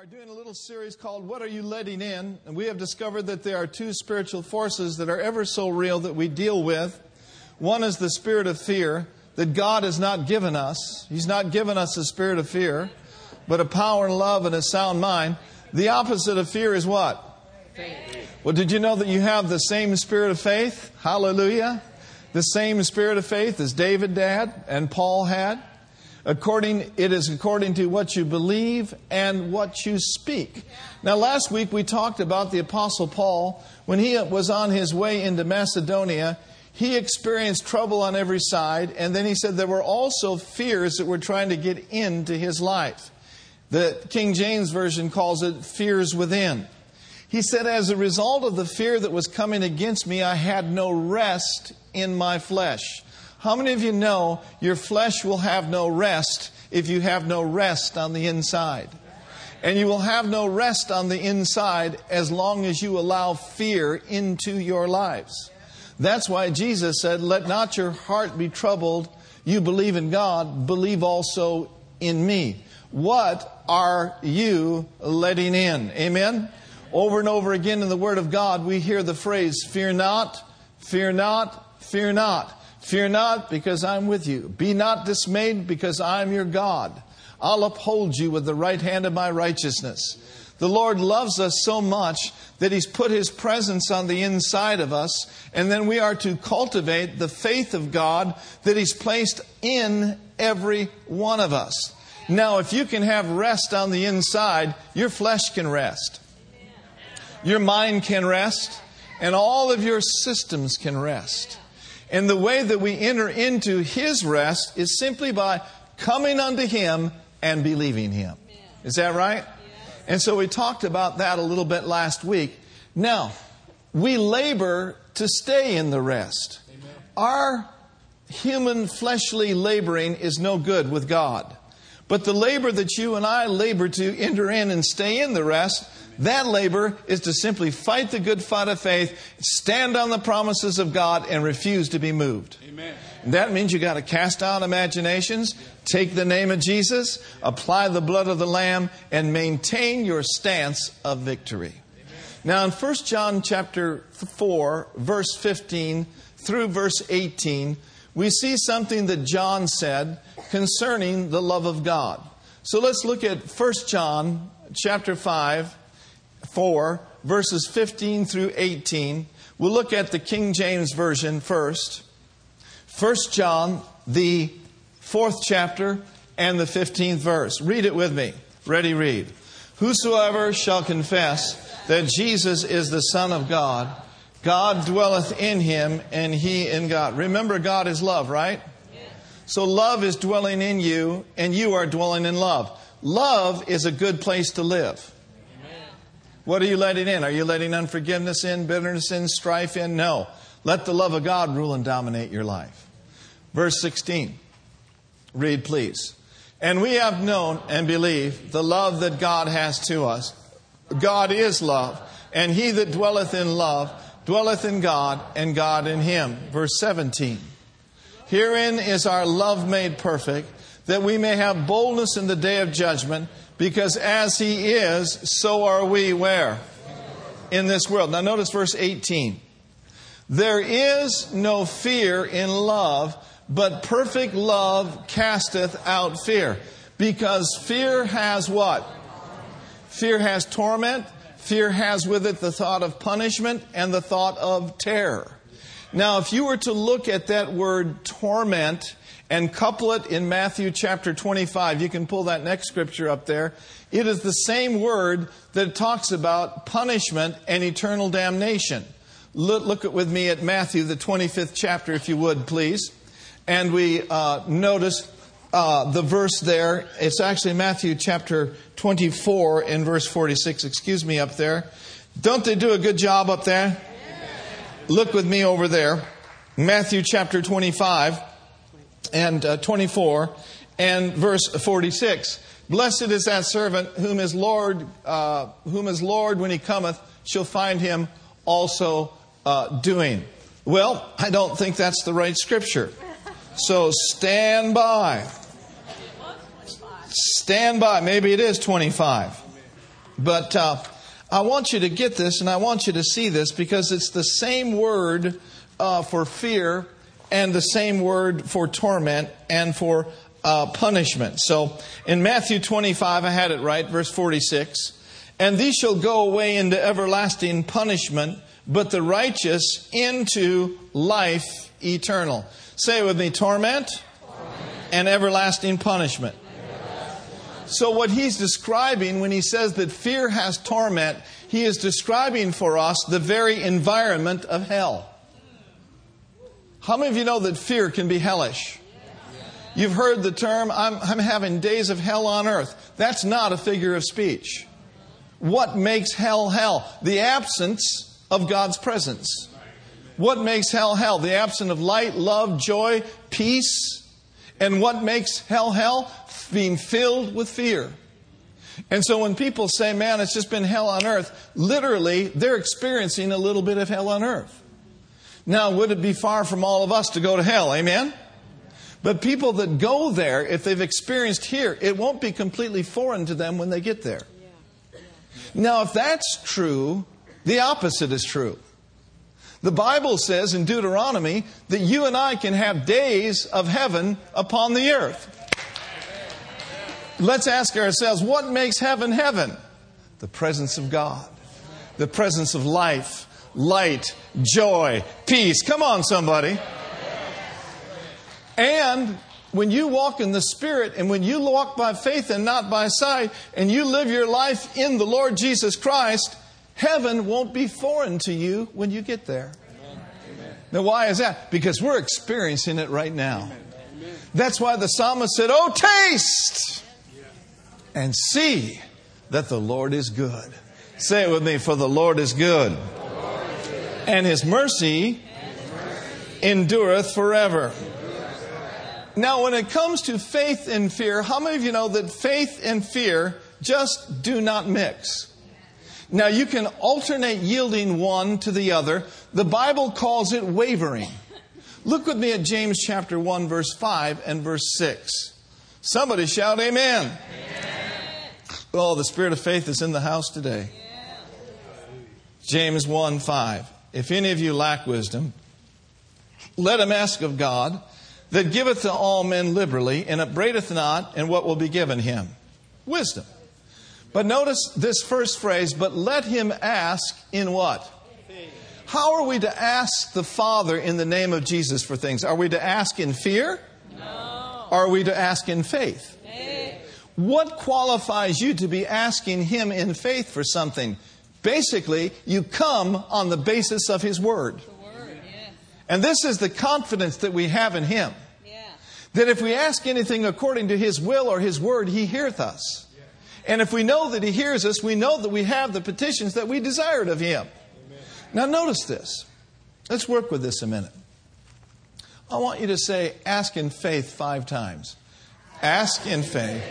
are doing a little series called What Are You Letting In? And we have discovered that there are two spiritual forces that are ever so real that we deal with. One is the spirit of fear that God has not given us. He's not given us a spirit of fear, but a power and love and a sound mind. The opposite of fear is what? Faith. Well, did you know that you have the same spirit of faith? Hallelujah. The same spirit of faith as David had and Paul had. According, it is according to what you believe and what you speak. Now, last week we talked about the Apostle Paul. When he was on his way into Macedonia, he experienced trouble on every side, and then he said there were also fears that were trying to get into his life. The King James Version calls it fears within. He said, As a result of the fear that was coming against me, I had no rest in my flesh. How many of you know your flesh will have no rest if you have no rest on the inside? And you will have no rest on the inside as long as you allow fear into your lives. That's why Jesus said, Let not your heart be troubled. You believe in God, believe also in me. What are you letting in? Amen? Over and over again in the Word of God, we hear the phrase, Fear not, fear not, fear not. Fear not, because I'm with you. Be not dismayed, because I'm your God. I'll uphold you with the right hand of my righteousness. The Lord loves us so much that He's put His presence on the inside of us, and then we are to cultivate the faith of God that He's placed in every one of us. Now, if you can have rest on the inside, your flesh can rest, your mind can rest, and all of your systems can rest. And the way that we enter into His rest is simply by coming unto Him and believing Him. Is that right? And so we talked about that a little bit last week. Now, we labor to stay in the rest. Our human fleshly laboring is no good with God. But the labor that you and I labor to enter in and stay in the rest that labor is to simply fight the good fight of faith, stand on the promises of God, and refuse to be moved. Amen. That means you got to cast out imaginations, take the name of Jesus, apply the blood of the Lamb, and maintain your stance of victory. Amen. Now, in 1 John chapter 4, verse 15 through verse 18, we see something that John said concerning the love of God. So let's look at 1 John chapter 5 4, verses 15 through 18. We'll look at the King James Version first. 1 John, the fourth chapter, and the 15th verse. Read it with me. Ready, read. Whosoever shall confess that Jesus is the Son of God, God dwelleth in him, and he in God. Remember, God is love, right? So love is dwelling in you, and you are dwelling in love. Love is a good place to live. What are you letting in? Are you letting unforgiveness in, bitterness in, strife in? No. Let the love of God rule and dominate your life. Verse 16. Read, please. And we have known and believed the love that God has to us. God is love, and he that dwelleth in love dwelleth in God, and God in him. Verse 17. Herein is our love made perfect, that we may have boldness in the day of judgment. Because as he is, so are we where? In this world. Now notice verse 18. There is no fear in love, but perfect love casteth out fear. Because fear has what? Fear has torment. Fear has with it the thought of punishment and the thought of terror. Now, if you were to look at that word torment and couple it in Matthew chapter 25. You can pull that next scripture up there. It is the same word that talks about punishment and eternal damnation. Look, look with me at Matthew, the 25th chapter, if you would, please. And we uh, notice uh, the verse there. It's actually Matthew chapter 24 in verse 46. Excuse me up there. Don't they do a good job up there? Look with me over there. Matthew chapter 25 and uh, 24 and verse 46. Blessed is that servant whom his Lord, uh, whom his Lord, when he cometh, shall find him also uh, doing. Well, I don't think that's the right scripture. So stand by. Stand by. Maybe it is 25. But uh, I want you to get this and I want you to see this because it's the same word uh, for fear and the same word for torment and for uh, punishment. So in Matthew 25, I had it right, verse 46. And these shall go away into everlasting punishment, but the righteous into life eternal. Say with me torment, torment. and everlasting punishment. So, what he's describing when he says that fear has torment, he is describing for us the very environment of hell. How many of you know that fear can be hellish? You've heard the term, I'm, I'm having days of hell on earth. That's not a figure of speech. What makes hell hell? The absence of God's presence. What makes hell hell? The absence of light, love, joy, peace. And what makes hell hell? Being filled with fear. And so when people say, man, it's just been hell on earth, literally, they're experiencing a little bit of hell on earth. Now, would it be far from all of us to go to hell? Amen? But people that go there, if they've experienced here, it won't be completely foreign to them when they get there. Now, if that's true, the opposite is true. The Bible says in Deuteronomy that you and I can have days of heaven upon the earth. Let's ask ourselves what makes heaven heaven? The presence of God, the presence of life, light, joy, peace. Come on, somebody. And when you walk in the Spirit and when you walk by faith and not by sight, and you live your life in the Lord Jesus Christ, heaven won't be foreign to you when you get there. Now, why is that? Because we're experiencing it right now. Amen. That's why the psalmist said, Oh, taste and see that the Lord is good. Say it with me, for the Lord is good. And his mercy endureth forever. Now, when it comes to faith and fear, how many of you know that faith and fear just do not mix? Now, you can alternate yielding one to the other. The Bible calls it wavering. Look with me at James chapter 1, verse 5 and verse 6. Somebody shout, Amen. amen. Oh, the spirit of faith is in the house today. James 1 5. If any of you lack wisdom, let him ask of God that giveth to all men liberally, and upbraideth not, and what will be given him? Wisdom. But notice this first phrase, but let him ask in what? How are we to ask the Father in the name of Jesus for things? Are we to ask in fear? No. Are we to ask in faith? What qualifies you to be asking Him in faith for something? Basically, you come on the basis of His Word. And this is the confidence that we have in Him. Yeah. That if we ask anything according to His will or His word, He heareth us. Yeah. And if we know that He hears us, we know that we have the petitions that we desired of Him. Amen. Now, notice this. Let's work with this a minute. I want you to say, ask in faith five times. Ask in faith.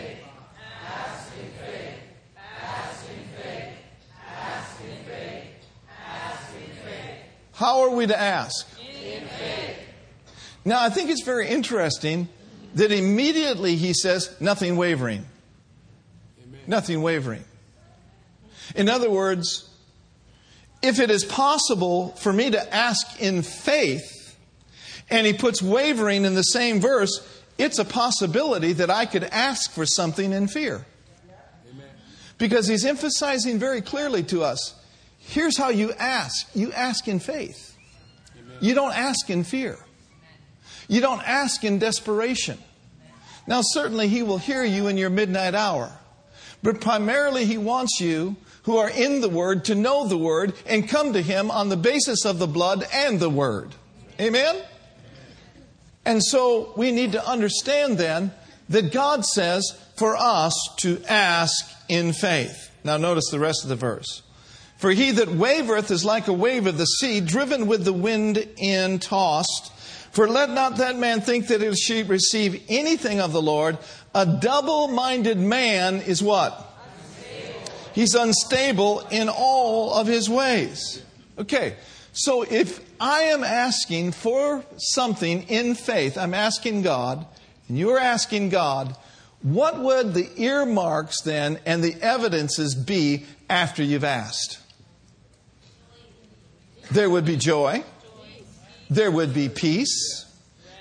How are we to ask? Now, I think it's very interesting that immediately he says, nothing wavering. Amen. Nothing wavering. In other words, if it is possible for me to ask in faith, and he puts wavering in the same verse, it's a possibility that I could ask for something in fear. Amen. Because he's emphasizing very clearly to us here's how you ask you ask in faith, Amen. you don't ask in fear. You don't ask in desperation. Now, certainly, He will hear you in your midnight hour. But primarily, He wants you who are in the Word to know the Word and come to Him on the basis of the blood and the Word. Amen? And so we need to understand then that God says for us to ask in faith. Now, notice the rest of the verse. For he that wavereth is like a wave of the sea, driven with the wind and tossed. For let not that man think that he shall receive anything of the Lord. A double minded man is what? Unstable. He's unstable in all of his ways. Okay, so if I am asking for something in faith, I'm asking God, and you're asking God, what would the earmarks then and the evidences be after you've asked? There would be joy. There would be peace.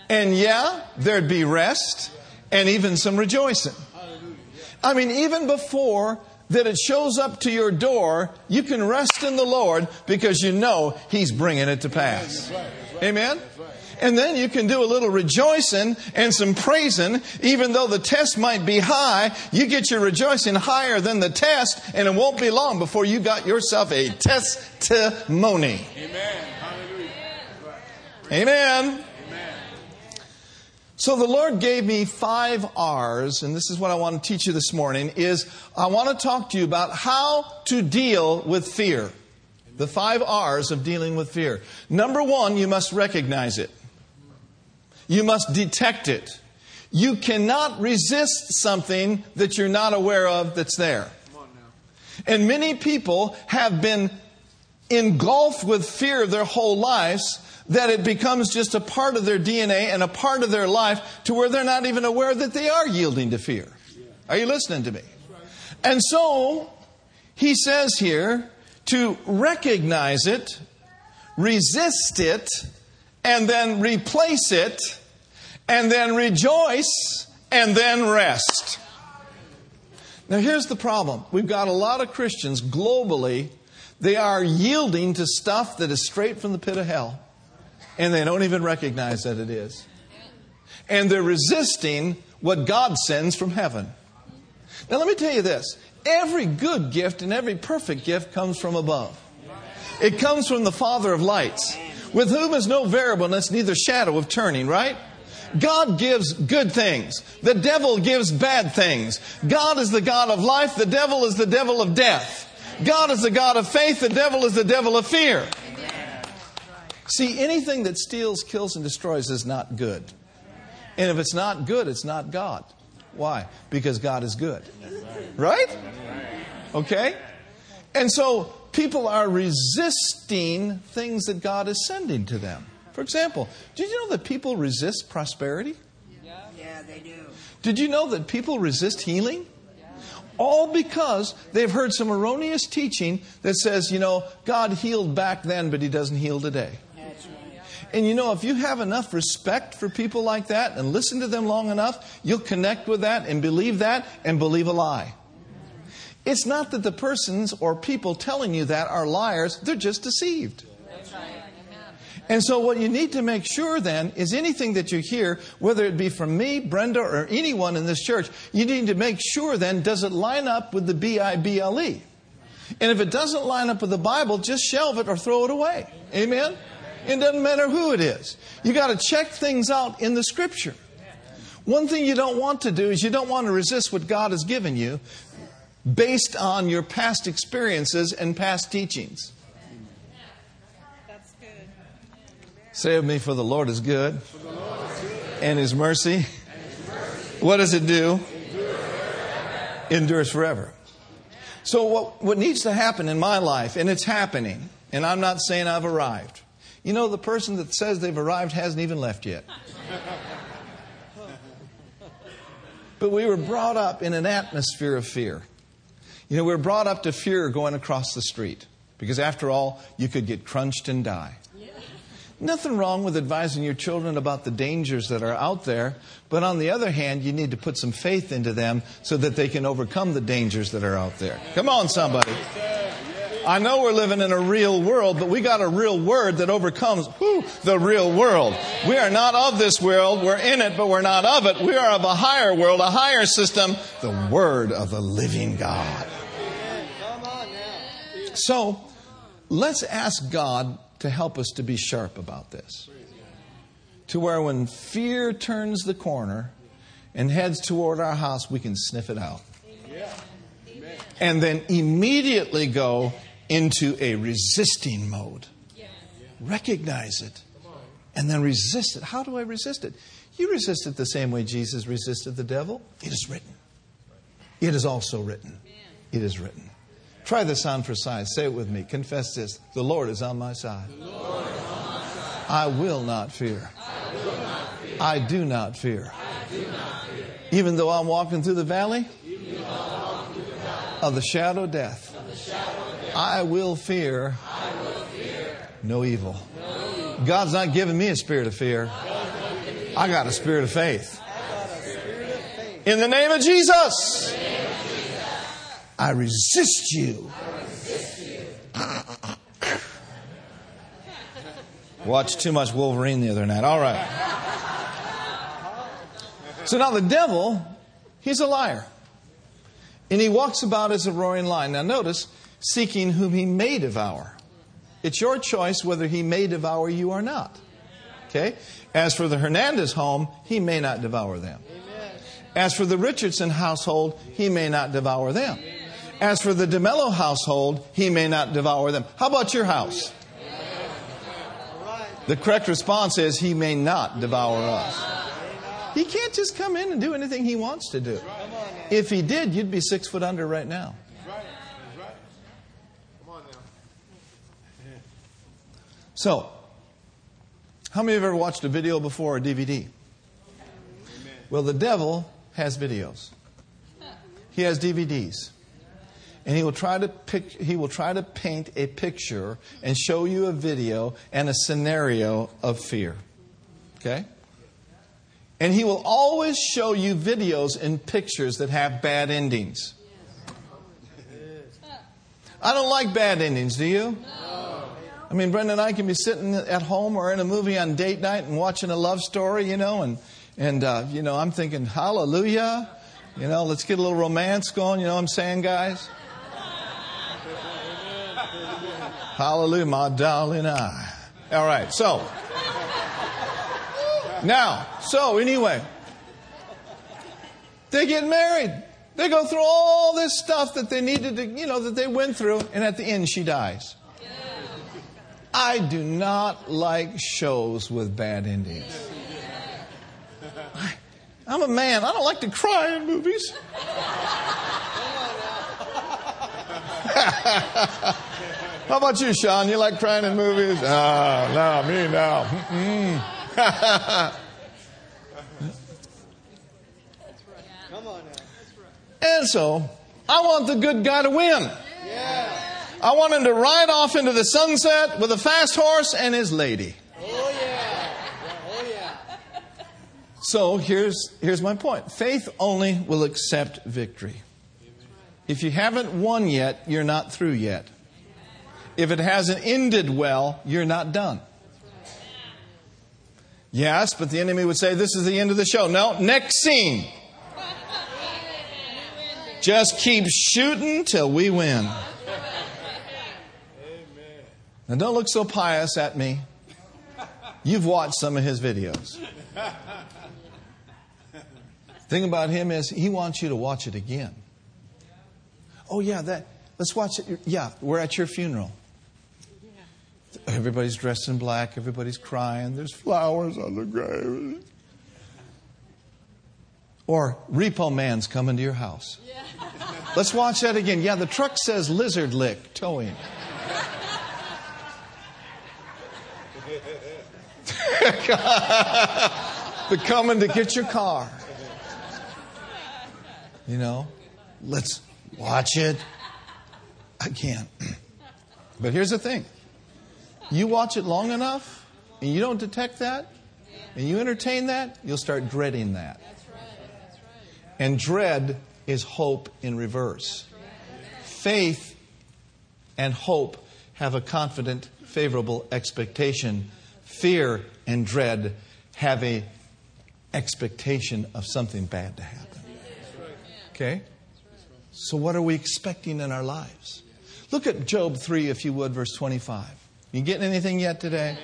And yeah, there'd be rest and even some rejoicing. I mean, even before that it shows up to your door, you can rest in the Lord because you know He's bringing it to pass. Amen? And then you can do a little rejoicing and some praising. Even though the test might be high, you get your rejoicing higher than the test, and it won't be long before you got yourself a testimony. Amen. Amen. So the Lord gave me five R's, and this is what I want to teach you this morning, is I want to talk to you about how to deal with fear. The five R's of dealing with fear. Number one, you must recognize it. You must detect it. You cannot resist something that you're not aware of that's there. And many people have been engulfed with fear their whole lives that it becomes just a part of their DNA and a part of their life to where they're not even aware that they are yielding to fear. Are you listening to me? And so, he says here to recognize it, resist it, and then replace it and then rejoice, and then rest. Now, here's the problem. We've got a lot of Christians globally, they are yielding to stuff that is straight from the pit of hell, and they don't even recognize that it is. And they're resisting what God sends from heaven. Now, let me tell you this every good gift and every perfect gift comes from above, it comes from the Father of lights, with whom is no variableness, neither shadow of turning, right? God gives good things. The devil gives bad things. God is the God of life. The devil is the devil of death. God is the God of faith. The devil is the devil of fear. See, anything that steals, kills, and destroys is not good. And if it's not good, it's not God. Why? Because God is good. Right? Okay? And so people are resisting things that God is sending to them. For example, did you know that people resist prosperity? Yeah, yeah they do. Did you know that people resist healing? All because they've heard some erroneous teaching that says, you know, God healed back then, but He doesn't heal today. And you know, if you have enough respect for people like that and listen to them long enough, you'll connect with that and believe that and believe a lie. It's not that the persons or people telling you that are liars, they're just deceived. And so, what you need to make sure then is anything that you hear, whether it be from me, Brenda, or anyone in this church, you need to make sure then does it line up with the B I B L E? And if it doesn't line up with the Bible, just shelve it or throw it away. Amen? It doesn't matter who it is. You got to check things out in the Scripture. One thing you don't want to do is you don't want to resist what God has given you based on your past experiences and past teachings. Say me, for the Lord is good, and his mercy. What does it do? Endures forever. So, what, what needs to happen in my life, and it's happening, and I'm not saying I've arrived. You know, the person that says they've arrived hasn't even left yet. but we were brought up in an atmosphere of fear. You know, we were brought up to fear going across the street because, after all, you could get crunched and die. Nothing wrong with advising your children about the dangers that are out there, but on the other hand, you need to put some faith into them so that they can overcome the dangers that are out there. Come on, somebody. I know we're living in a real world, but we got a real word that overcomes whew, the real world. We are not of this world. We're in it, but we're not of it. We are of a higher world, a higher system, the word of the living God. So, let's ask God to help us to be sharp about this. To where when fear turns the corner and heads toward our house, we can sniff it out. And then immediately go into a resisting mode. Recognize it and then resist it. How do I resist it? You resist it the same way Jesus resisted the devil. It is written. It is also written. It is written. Try this on for size. Say it with me. Confess this. The Lord is on my side. On my side. I will not fear. I, will not fear. I do not fear. I do not fear. Even though I'm walking through the valley of the shadow of death, I will fear no evil. God's not giving me a spirit of fear. I got a spirit of faith. In the name of Jesus, I resist you. Watched too much Wolverine the other night. All right. So now the devil, he's a liar. And he walks about as a roaring lion. Now notice, seeking whom he may devour. It's your choice whether he may devour you or not. Okay? As for the Hernandez home, he may not devour them. As for the Richardson household, he may not devour them. As for the DeMello household, he may not devour them. How about your house? The correct response is he may not devour us. He can't just come in and do anything he wants to do. If he did, you'd be six foot under right now. So, how many of you have ever watched a video before a DVD? Well, the devil has videos. He has DVDs. And he will try to pick, he will try to paint a picture and show you a video and a scenario of fear. Okay? And he will always show you videos and pictures that have bad endings. I don't like bad endings, do you? No. I mean, Brenda and I can be sitting at home or in a movie on date night and watching a love story, you know, and, and uh, you know, I'm thinking, hallelujah. You know, let's get a little romance going, you know what I'm saying, guys? Hallelujah, my darling I. All right, so. Now, so anyway, they get married. They go through all this stuff that they needed to, you know, that they went through, and at the end, she dies. I do not like shows with bad endings. I, I'm a man. I don't like to cry in movies. How about you, Sean? You like crying in movies? Ah, no, me now. and so, I want the good guy to win. Yeah. I want him to ride off into the sunset with a fast horse and his lady. Oh, yeah. Oh, yeah. So here's, here's my point faith only will accept victory. If you haven't won yet, you're not through yet. If it hasn't ended well, you're not done. Yes, but the enemy would say, This is the end of the show. No, next scene. Just keep shooting till we win. Now, don't look so pious at me. You've watched some of his videos. thing about him is he wants you to watch it again. Oh yeah, that let's watch it. Yeah, we're at your funeral. Everybody's dressed in black, everybody's crying, there's flowers on the grave. Or repo man's coming to your house. Let's watch that again. Yeah, the truck says lizard lick towing. They're coming to get your car. You know, let's watch it again. But here's the thing you watch it long enough and you don't detect that and you entertain that, you'll start dreading that. And dread is hope in reverse. Faith and hope have a confident, favorable expectation fear and dread have a expectation of something bad to happen. Okay? So what are we expecting in our lives? Look at Job 3 if you would verse 25. You getting anything yet today?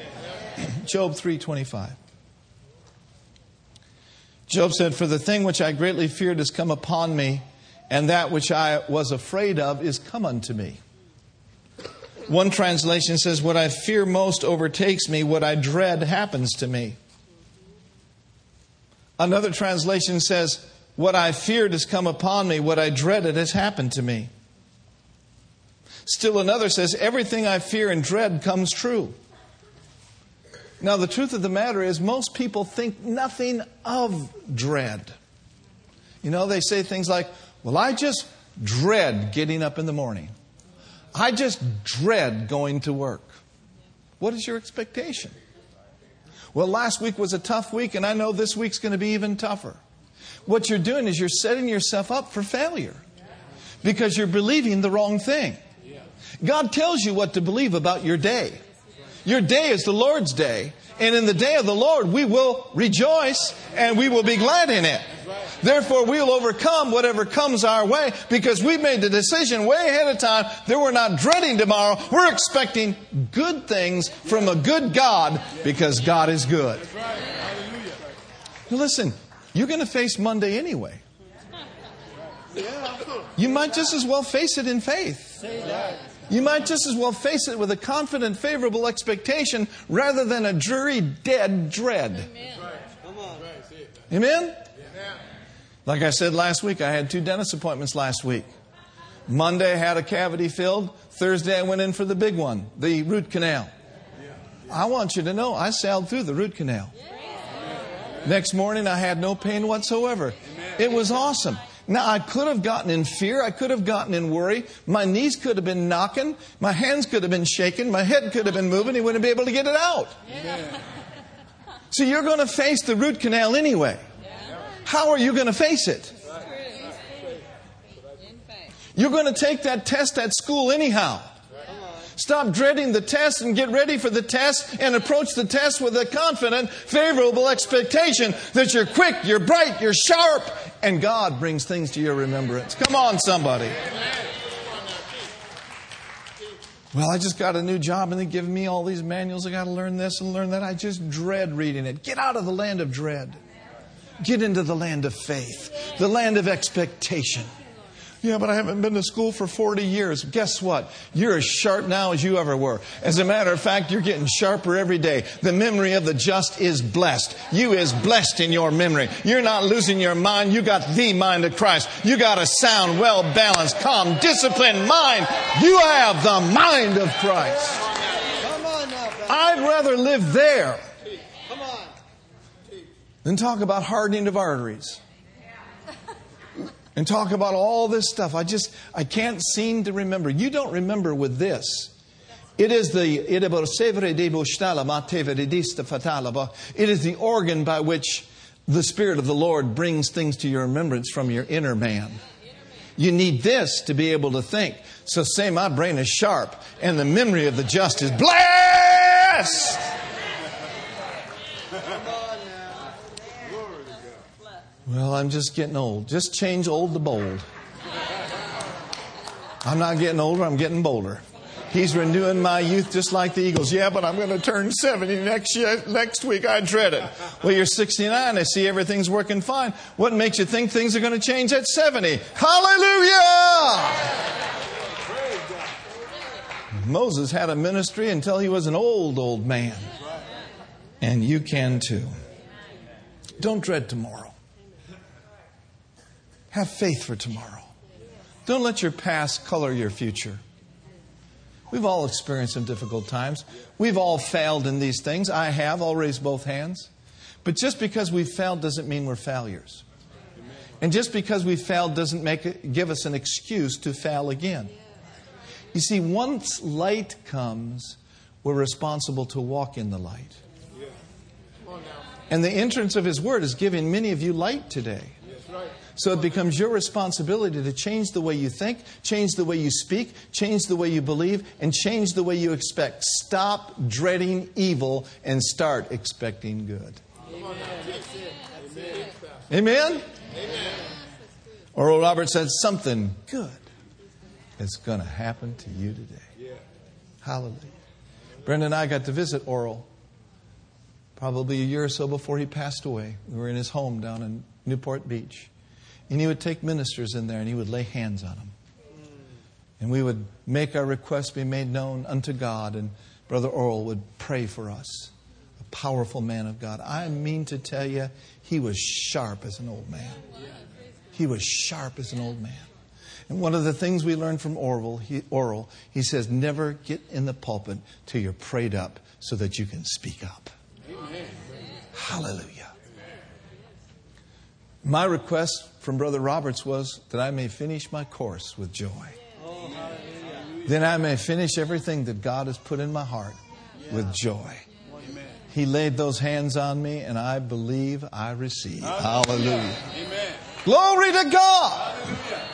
Job 3:25. Job said, "For the thing which I greatly feared has come upon me, and that which I was afraid of is come unto me." One translation says, What I fear most overtakes me, what I dread happens to me. Another translation says, What I feared has come upon me, what I dreaded has happened to me. Still another says, Everything I fear and dread comes true. Now, the truth of the matter is, most people think nothing of dread. You know, they say things like, Well, I just dread getting up in the morning. I just dread going to work. What is your expectation? Well, last week was a tough week, and I know this week's going to be even tougher. What you're doing is you're setting yourself up for failure because you're believing the wrong thing. God tells you what to believe about your day. Your day is the Lord's day, and in the day of the Lord, we will rejoice and we will be glad in it. Therefore, we'll overcome whatever comes our way because we've made the decision way ahead of time that we're not dreading tomorrow. We're expecting good things from a good God because God is good. Now listen, you're going to face Monday anyway. You might just as well face it in faith. You might just as well face it with a confident, favorable expectation rather than a dreary, dead dread. Amen? Like I said last week, I had two dentist appointments last week. Monday, I had a cavity filled. Thursday, I went in for the big one, the root canal. I want you to know I sailed through the root canal. Next morning, I had no pain whatsoever. It was awesome. Now, I could have gotten in fear. I could have gotten in worry. My knees could have been knocking. My hands could have been shaking. My head could have been moving. He wouldn't be able to get it out. So you're going to face the root canal anyway. How are you going to face it? You're going to take that test at school anyhow. Stop dreading the test and get ready for the test and approach the test with a confident, favorable expectation that you're quick, you're bright, you're sharp, and God brings things to your remembrance. Come on, somebody. Well, I just got a new job and they give me all these manuals. I got to learn this and learn that. I just dread reading it. Get out of the land of dread. Get into the land of faith, the land of expectation. Yeah, but I haven't been to school for 40 years. Guess what? You're as sharp now as you ever were. As a matter of fact, you're getting sharper every day. The memory of the just is blessed. You is blessed in your memory. You're not losing your mind. You got the mind of Christ. You got a sound, well balanced, calm, disciplined mind. You have the mind of Christ. I'd rather live there than talk about hardening of arteries and talk about all this stuff. I just, I can't seem to remember. You don't remember with this. It is the it is the organ by which the Spirit of the Lord brings things to your remembrance from your inner man. You need this to be able to think. So say my brain is sharp and the memory of the just is blessed. Well, I'm just getting old. Just change old to bold. I'm not getting older, I'm getting bolder. He's renewing my youth just like the Eagles. Yeah, but I'm going to turn 70 next year, next week. I dread it. Well, you're 69. I see everything's working fine. What makes you think things are going to change at 70? Hallelujah! Moses had a ministry until he was an old, old man. And you can too. Don't dread tomorrow. Have faith for tomorrow. Don't let your past color your future. We've all experienced some difficult times. We've all failed in these things. I have. I'll raise both hands. But just because we've failed doesn't mean we're failures. And just because we failed doesn't make it, give us an excuse to fail again. You see, once light comes, we're responsible to walk in the light. And the entrance of His Word is giving many of you light today. So it becomes your responsibility to change the way you think, change the way you speak, change the way you believe, and change the way you expect. Stop dreading evil and start expecting good. Amen? Amen? Oral Roberts said something good is going to happen to you today. Hallelujah. Brenda and I got to visit Oral probably a year or so before he passed away. We were in his home down in Newport Beach. And he would take ministers in there and he would lay hands on them. And we would make our requests be made known unto God, and Brother Oral would pray for us. A powerful man of God. I mean to tell you, he was sharp as an old man. He was sharp as an old man. And one of the things we learned from Oral, he, Oral, he says, never get in the pulpit till you're prayed up so that you can speak up. Amen. Hallelujah. My request from Brother Roberts was that I may finish my course with joy. Oh, then I may finish everything that God has put in my heart with joy. He laid those hands on me, and I believe I receive. Hallelujah. Glory to God.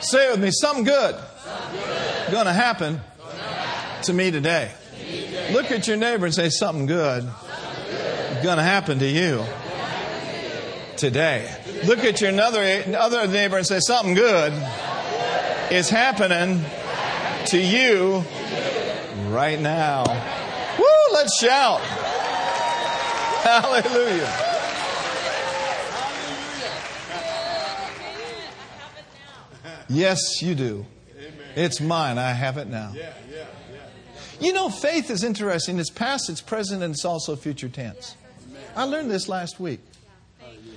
Say it with me something good, going to happen to me today. Look at your neighbor and say something good going to happen to you today. Look at your other, other neighbor and say something good is happening to you right now. Woo, let's shout. Hallelujah. Yes, you do. It's mine. I have it now. You know, faith is interesting. It's past, it's present, and it's also future tense. I learned this last week.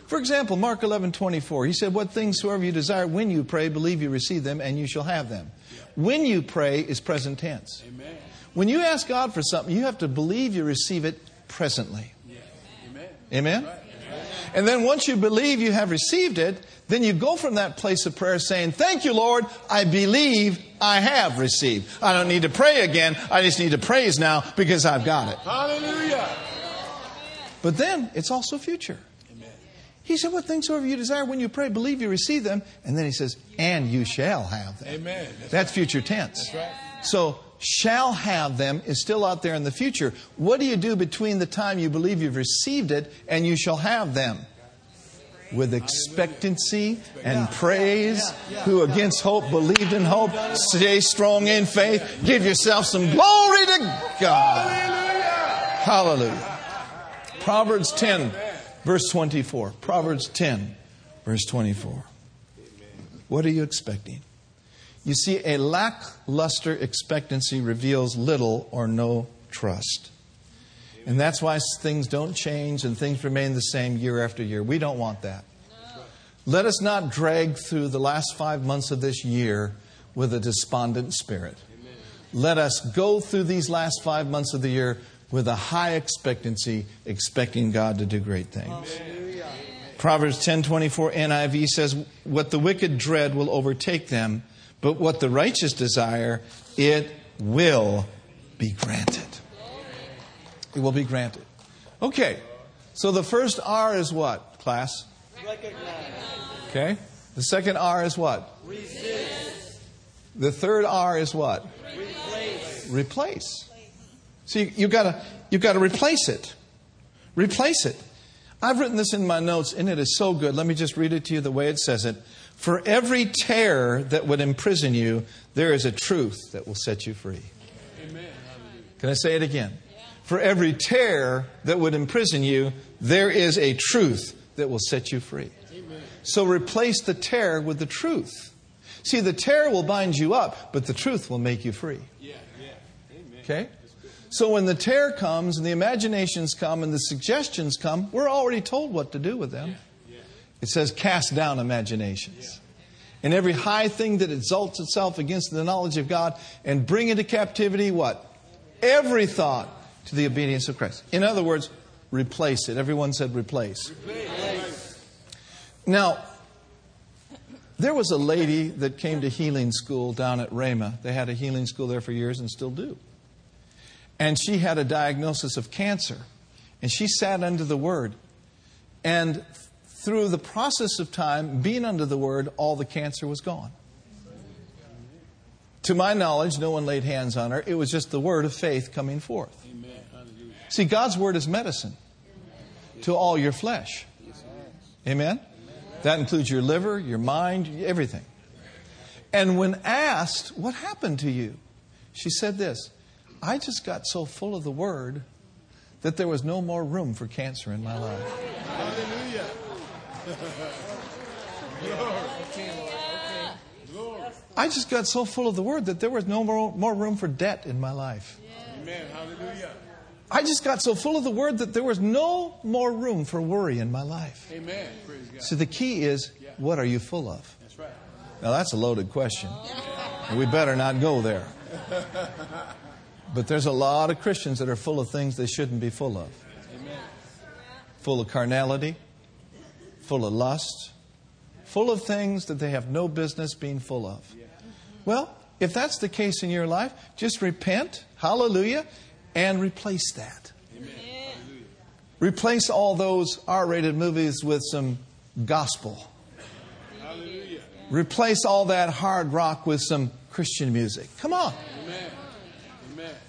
For example, Mark 11, 24, he said, What things soever you desire, when you pray, believe you receive them, and you shall have them. When you pray is present tense. Amen. When you ask God for something, you have to believe you receive it presently. Yeah. Amen? Amen? And then once you believe you have received it, then you go from that place of prayer saying, Thank you, Lord, I believe I have received. I don't need to pray again. I just need to praise now because I've got it. Hallelujah. But then it's also future. He said, What things soever you desire when you pray, believe you receive them. And then he says, And you shall have them. Amen. That's, That's future tense. That's right. So, shall have them is still out there in the future. What do you do between the time you believe you've received it and you shall have them? With expectancy and praise, who against hope believed in hope, stay strong in faith, give yourself some glory to God. Hallelujah. Proverbs 10 Verse 24. Proverbs 10, verse 24. What are you expecting? You see, a lackluster expectancy reveals little or no trust. And that's why things don't change and things remain the same year after year. We don't want that. Let us not drag through the last five months of this year with a despondent spirit. Let us go through these last five months of the year with a high expectancy, expecting God to do great things. Proverbs 10:24 NIV says, "What the wicked dread will overtake them, but what the righteous desire, it will be granted." It will be granted. Okay. So the first R is what, class? Recognize. Okay. The second R is what? Resist. The third R is what? Replace. Replace. See, you've got to you've got to replace it. Replace it. I've written this in my notes, and it is so good. Let me just read it to you the way it says it. For every terror that would imprison you, there is a truth that will set you free. Amen. Can I say it again? For every terror that would imprison you, there is a truth that will set you free. Amen. So replace the terror with the truth. See, the terror will bind you up, but the truth will make you free. Yeah, yeah. Amen. Okay? So when the terror comes and the imaginations come and the suggestions come, we're already told what to do with them. It says, cast down imaginations. And every high thing that exalts itself against the knowledge of God and bring into captivity what? Every thought to the obedience of Christ. In other words, replace it. Everyone said replace. replace. Now, there was a lady that came to healing school down at Rhema. They had a healing school there for years and still do. And she had a diagnosis of cancer. And she sat under the Word. And through the process of time, being under the Word, all the cancer was gone. To my knowledge, no one laid hands on her. It was just the word of faith coming forth. See, God's word is medicine to all your flesh. Amen? That includes your liver, your mind, everything. And when asked, What happened to you? She said this I just got so full of the Word that there was no more room for cancer in my life. Hallelujah. I just got so full of the Word that there was no more, more room for debt in my life. Amen. Hallelujah. I just got so full of the Word that there was no more room for worry in my life. Amen. So the key is, what are you full of? That's right. Now that's a loaded question. We better not go there. But there's a lot of Christians that are full of things they shouldn't be full of. Amen. Full of carnality, full of lust, full of things that they have no business being full of. Well, if that's the case in your life, just repent, hallelujah, and replace that. Replace all those R rated movies with some gospel. Hallelujah. Replace all that hard rock with some Christian music. Come on.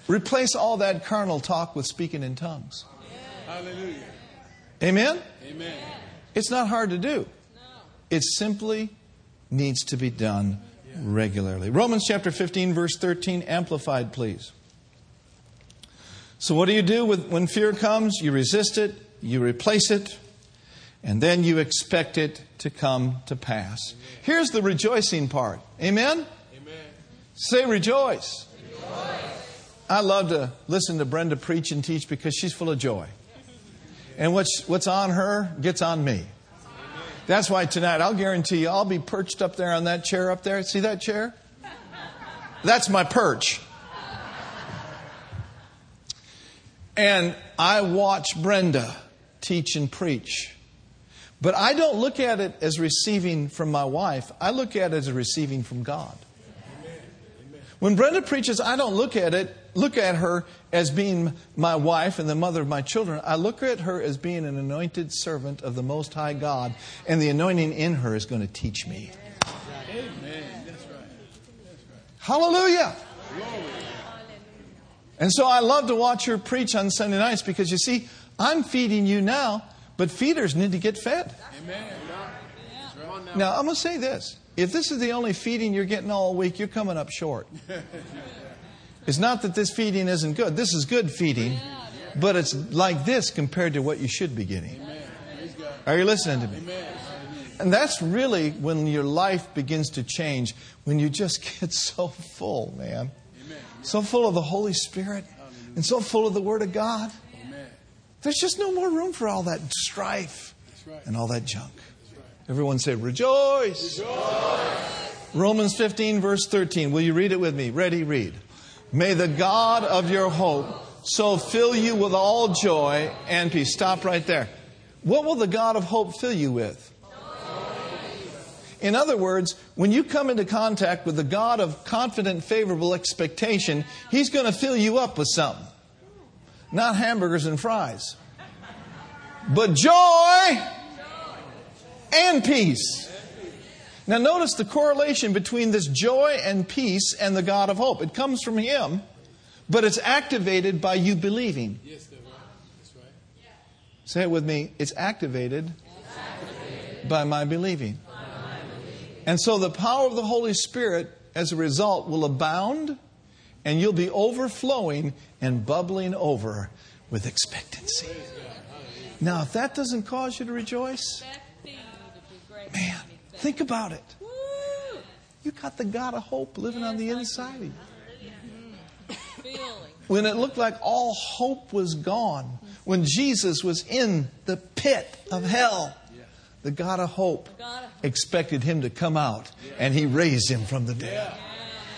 Replace all that carnal talk with speaking in tongues. Hallelujah. Amen? Amen. It's not hard to do. It simply needs to be done regularly. Romans chapter 15, verse 13, amplified, please. So, what do you do with, when fear comes? You resist it, you replace it, and then you expect it to come to pass. Amen. Here's the rejoicing part. Amen? Amen. Say rejoice. rejoice. I love to listen to Brenda preach and teach because she's full of joy. And what's, what's on her gets on me. That's why tonight, I'll guarantee you, I'll be perched up there on that chair up there. See that chair? That's my perch. And I watch Brenda teach and preach. But I don't look at it as receiving from my wife, I look at it as receiving from God. When Brenda preaches, I don't look at it, look at her as being my wife and the mother of my children. I look at her as being an anointed servant of the Most High God, and the anointing in her is going to teach me. Amen. That's right. Hallelujah. And so I love to watch her preach on Sunday nights because you see, I'm feeding you now, but feeders need to get fed. Amen. Now, I'm going to say this. If this is the only feeding you're getting all week, you're coming up short. It's not that this feeding isn't good. This is good feeding, but it's like this compared to what you should be getting. Are you listening to me? And that's really when your life begins to change, when you just get so full, man. So full of the Holy Spirit and so full of the Word of God. There's just no more room for all that strife and all that junk. Everyone say, Rejoice. Rejoice. Romans 15, verse 13. Will you read it with me? Ready, read. May the God of your hope so fill you with all joy and peace. Stop right there. What will the God of hope fill you with? In other words, when you come into contact with the God of confident, favorable expectation, He's going to fill you up with something. Not hamburgers and fries, but joy and peace. Now, notice the correlation between this joy and peace and the God of hope. It comes from Him, but it's activated by you believing. Yes, that's right. Say it with me. It's activated, it's activated. By, my believing. by my believing. And so the power of the Holy Spirit, as a result, will abound, and you'll be overflowing and bubbling over with expectancy. Now, if that doesn't cause you to rejoice, man, Think about it. You got the God of hope living on the inside of you. When it looked like all hope was gone, when Jesus was in the pit of hell, the God of hope expected him to come out, and he raised him from the dead.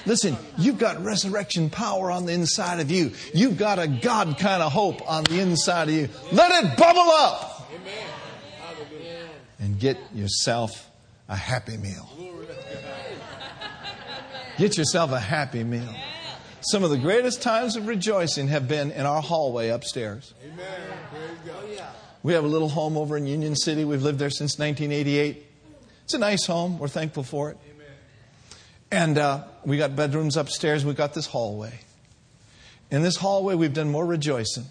Listen, you've got resurrection power on the inside of you. You've got a God kind of hope on the inside of you. Let it bubble up and get yourself a happy meal. Get yourself a happy meal. Some of the greatest times of rejoicing have been in our hallway upstairs. amen. We have a little home over in Union City. We've lived there since 1988. It's a nice home. We're thankful for it. Amen. And uh, we got bedrooms upstairs. We've got this hallway. In this hallway, we've done more rejoicing.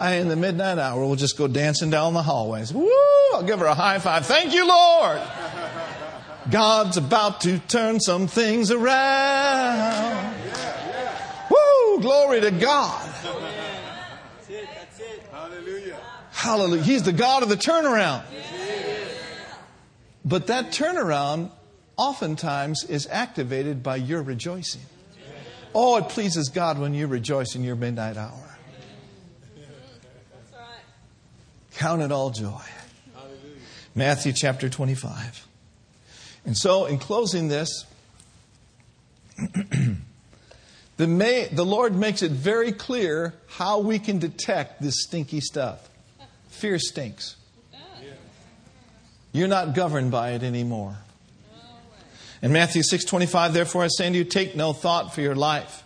I, in the midnight hour, we'll just go dancing down the hallways. Woo! I'll give her a high five. Thank you, Lord. God's about to turn some things around. Woo! Glory to God. Hallelujah. Hallelujah. He's the God of the turnaround. But that turnaround oftentimes is activated by your rejoicing. Oh, it pleases God when you rejoice in your midnight hour. Count it all joy. Matthew chapter 25. And so, in closing this, the, may, the Lord makes it very clear how we can detect this stinky stuff. Fear stinks. You're not governed by it anymore. In Matthew 6:25, therefore I say to you, take no thought for your life.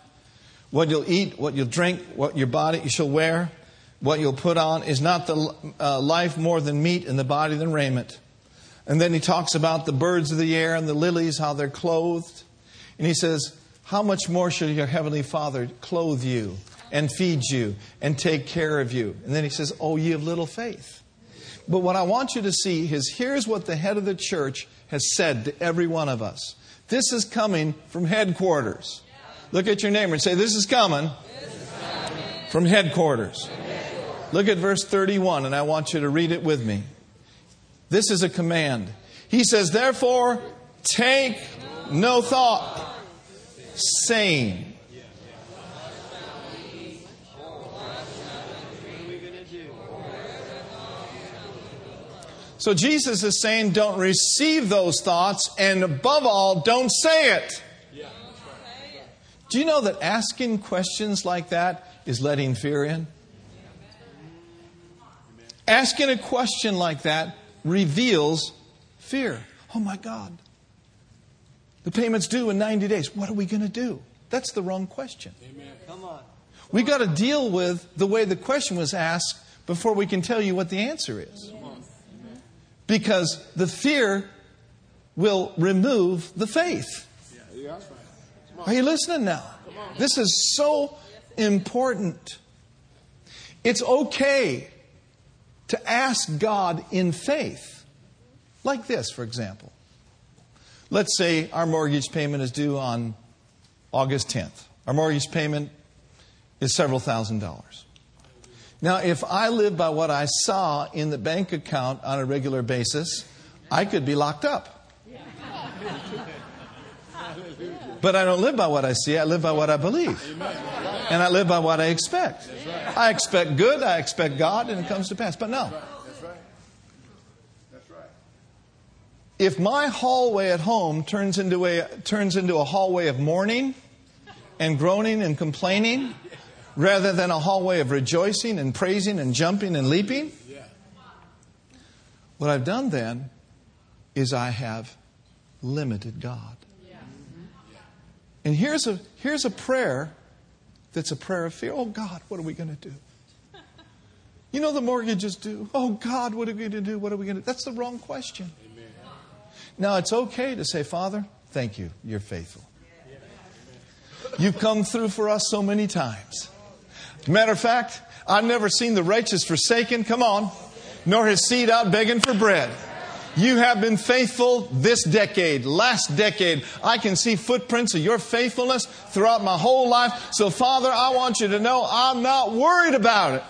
What you'll eat, what you'll drink, what your body you shall wear, what you'll put on is not the uh, life more than meat and the body than raiment. And then he talks about the birds of the air and the lilies, how they're clothed. And he says, How much more should your heavenly Father clothe you and feed you and take care of you? And then he says, Oh, ye of little faith. But what I want you to see is here's what the head of the church has said to every one of us. This is coming from headquarters. Look at your neighbor and say, This is coming, from headquarters. Look at verse 31, and I want you to read it with me. This is a command. He says, Therefore, take no thought, saying, So Jesus is saying, don't receive those thoughts, and above all, don't say it. Do you know that asking questions like that is letting fear in? Asking a question like that reveals fear. Oh my God. The payment's due in 90 days. What are we going to do? That's the wrong question. Amen. Come on. We got to deal with the way the question was asked before we can tell you what the answer is. Because the fear will remove the faith. Are you listening now? This is so important. It's okay to ask God in faith. Like this, for example. Let's say our mortgage payment is due on August 10th. Our mortgage payment is several thousand dollars. Now, if I live by what I saw in the bank account on a regular basis, I could be locked up. But I don't live by what I see, I live by what I believe. And I live by what I expect. I expect good, I expect God, and it comes to pass. But no. If my hallway at home turns into a, turns into a hallway of mourning and groaning and complaining, rather than a hallway of rejoicing and praising and jumping and leaping, what I've done then is I have limited God. And here's a, here's a prayer that's a prayer of fear. Oh, God, what are we going to do? You know the mortgage is due. Oh, God, what are we going to do? What are we going to do? That's the wrong question. Amen. Now, it's okay to say, Father, thank you. You're faithful. You've come through for us so many times. Matter of fact, I've never seen the righteous forsaken, come on, nor his seed out begging for bread. You have been faithful this decade, last decade. I can see footprints of your faithfulness throughout my whole life. So, Father, I want you to know I'm not worried about it.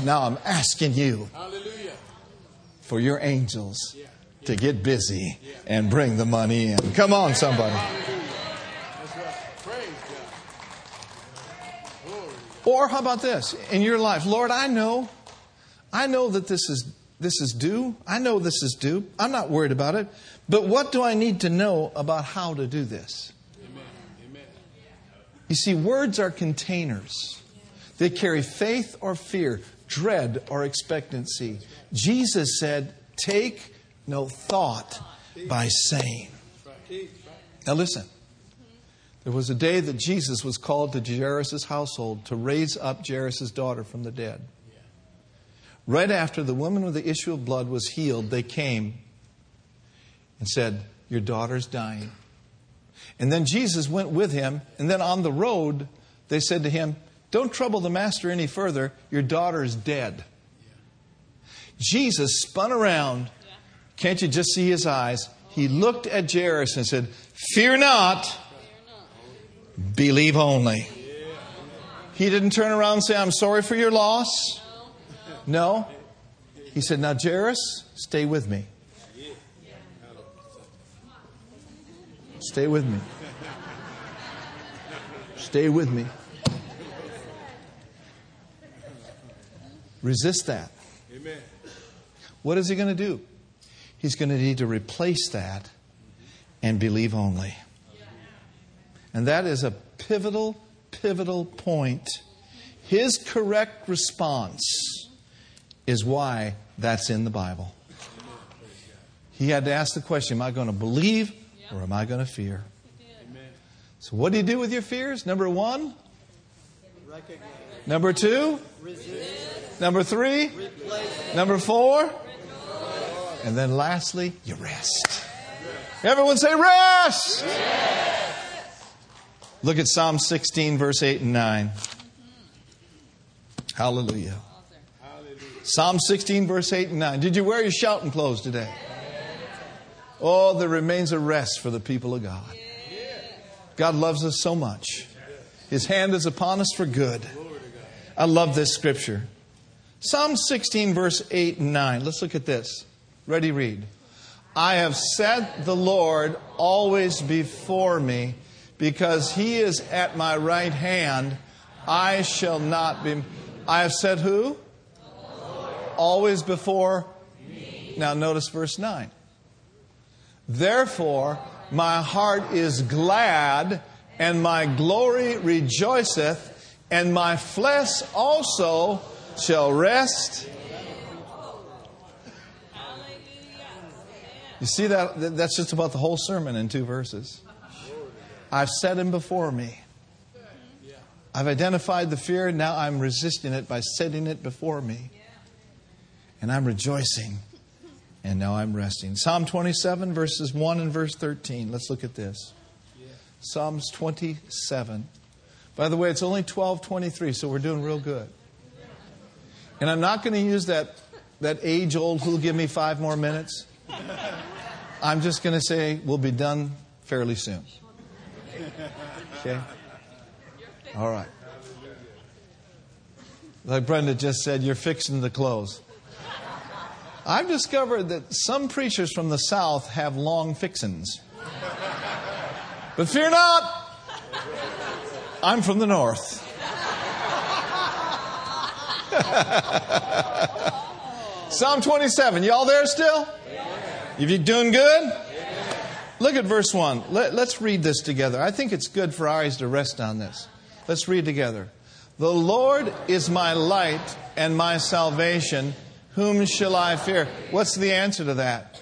now I'm asking you for your angels to get busy and bring the money in. Come on, somebody. Or how about this in your life? Lord, I know, I know that this is this is due. I know this is due. I'm not worried about it. But what do I need to know about how to do this? Amen. Amen. You see, words are containers. They carry faith or fear, dread or expectancy. Jesus said, Take no thought by saying. Now listen. There was a day that Jesus was called to Jairus' household to raise up Jairus' daughter from the dead. Right after the woman with the issue of blood was healed, they came and said, Your daughter's dying. And then Jesus went with him, and then on the road, they said to him, Don't trouble the master any further, your daughter is dead. Jesus spun around. Can't you just see his eyes? He looked at Jairus and said, Fear not, believe only. He didn't turn around and say, I'm sorry for your loss. No. He said, Now, Jairus, stay with me. Stay with me. Stay with me. Resist that. Amen. What is he going to do? He's going to need to replace that and believe only. And that is a pivotal, pivotal point. His correct response is why that's in the Bible. He had to ask the question Am I going to believe or am I going to fear? So, what do you do with your fears? Number one, number two, number three, number four, and then lastly, you rest. Everyone say rest. Look at Psalm 16, verse 8 and 9. Hallelujah. Psalm 16, verse 8 and 9. Did you wear your shouting clothes today? Oh, there remains a rest for the people of God. God loves us so much. His hand is upon us for good. I love this scripture. Psalm 16, verse 8 and 9. Let's look at this. Ready, read. I have set the Lord always before me, because he is at my right hand. I shall not be. I have said who? Always before me. Now notice verse 9. Therefore, my heart is glad, and my glory rejoiceth, and my flesh also shall rest. You see that? That's just about the whole sermon in two verses. I've set him before me. I've identified the fear, now I'm resisting it by setting it before me. And I'm rejoicing. And now I'm resting. Psalm 27, verses 1 and verse 13. Let's look at this. Psalms 27. By the way, it's only 1223, so we're doing real good. And I'm not going to use that, that age old, who'll give me five more minutes? I'm just going to say we'll be done fairly soon. Okay? All right. Like Brenda just said, you're fixing the clothes. I've discovered that some preachers from the South have long fixins. But fear not, I'm from the North. Psalm 27. Y'all there still? If you're doing good? Look at verse 1. Let, us read this together. I think it's good for our eyes to rest on this. Let's read together. The Lord is my light and my salvation. Whom shall I fear? What's the answer to that?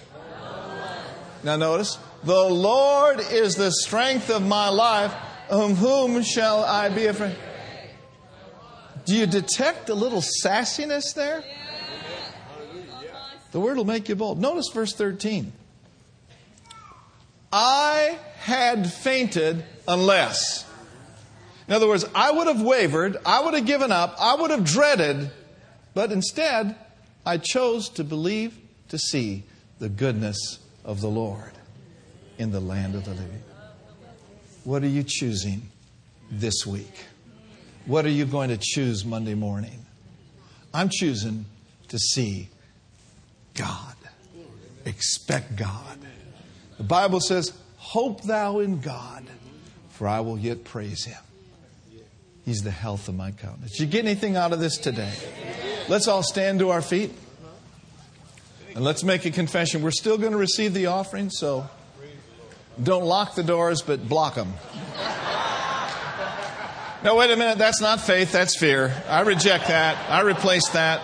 Now notice, the Lord is the strength of my life. Whom, whom shall I be afraid? Do you detect a little sassiness there? The word will make you bold. Notice verse 13. I had fainted unless. In other words, I would have wavered, I would have given up, I would have dreaded, but instead, I chose to believe to see the goodness of the Lord in the land of the living. What are you choosing this week? What are you going to choose Monday morning? I'm choosing to see God. Expect God. The Bible says, Hope thou in God, for I will yet praise him. He's the health of my countenance. Did you get anything out of this today? Let's all stand to our feet. And let's make a confession. We're still going to receive the offering, so don't lock the doors, but block them. No, wait a minute. That's not faith, that's fear. I reject that. I replace that.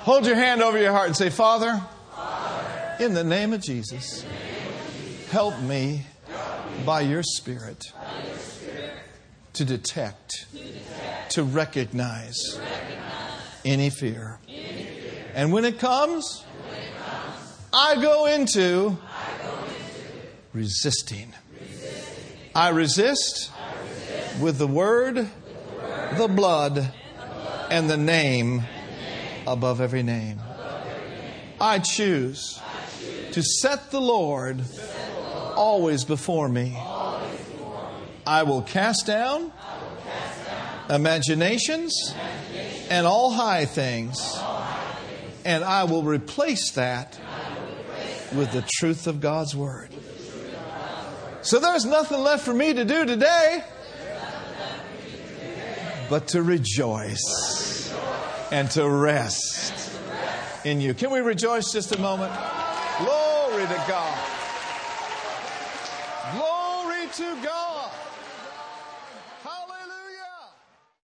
Hold your hand over your heart and say, Father, in the name of Jesus, help me by your Spirit to detect, to recognize any fear. And when it comes, I go into resisting. I resist with the word, the blood, and the name above every name. I choose to set the Lord always before me. I will cast down imaginations and all high things, and I will replace that with the truth of God's Word. So there's nothing left for me to do today but to rejoice and to rest in you. Can we rejoice just a moment? Glory to God. Glory to God.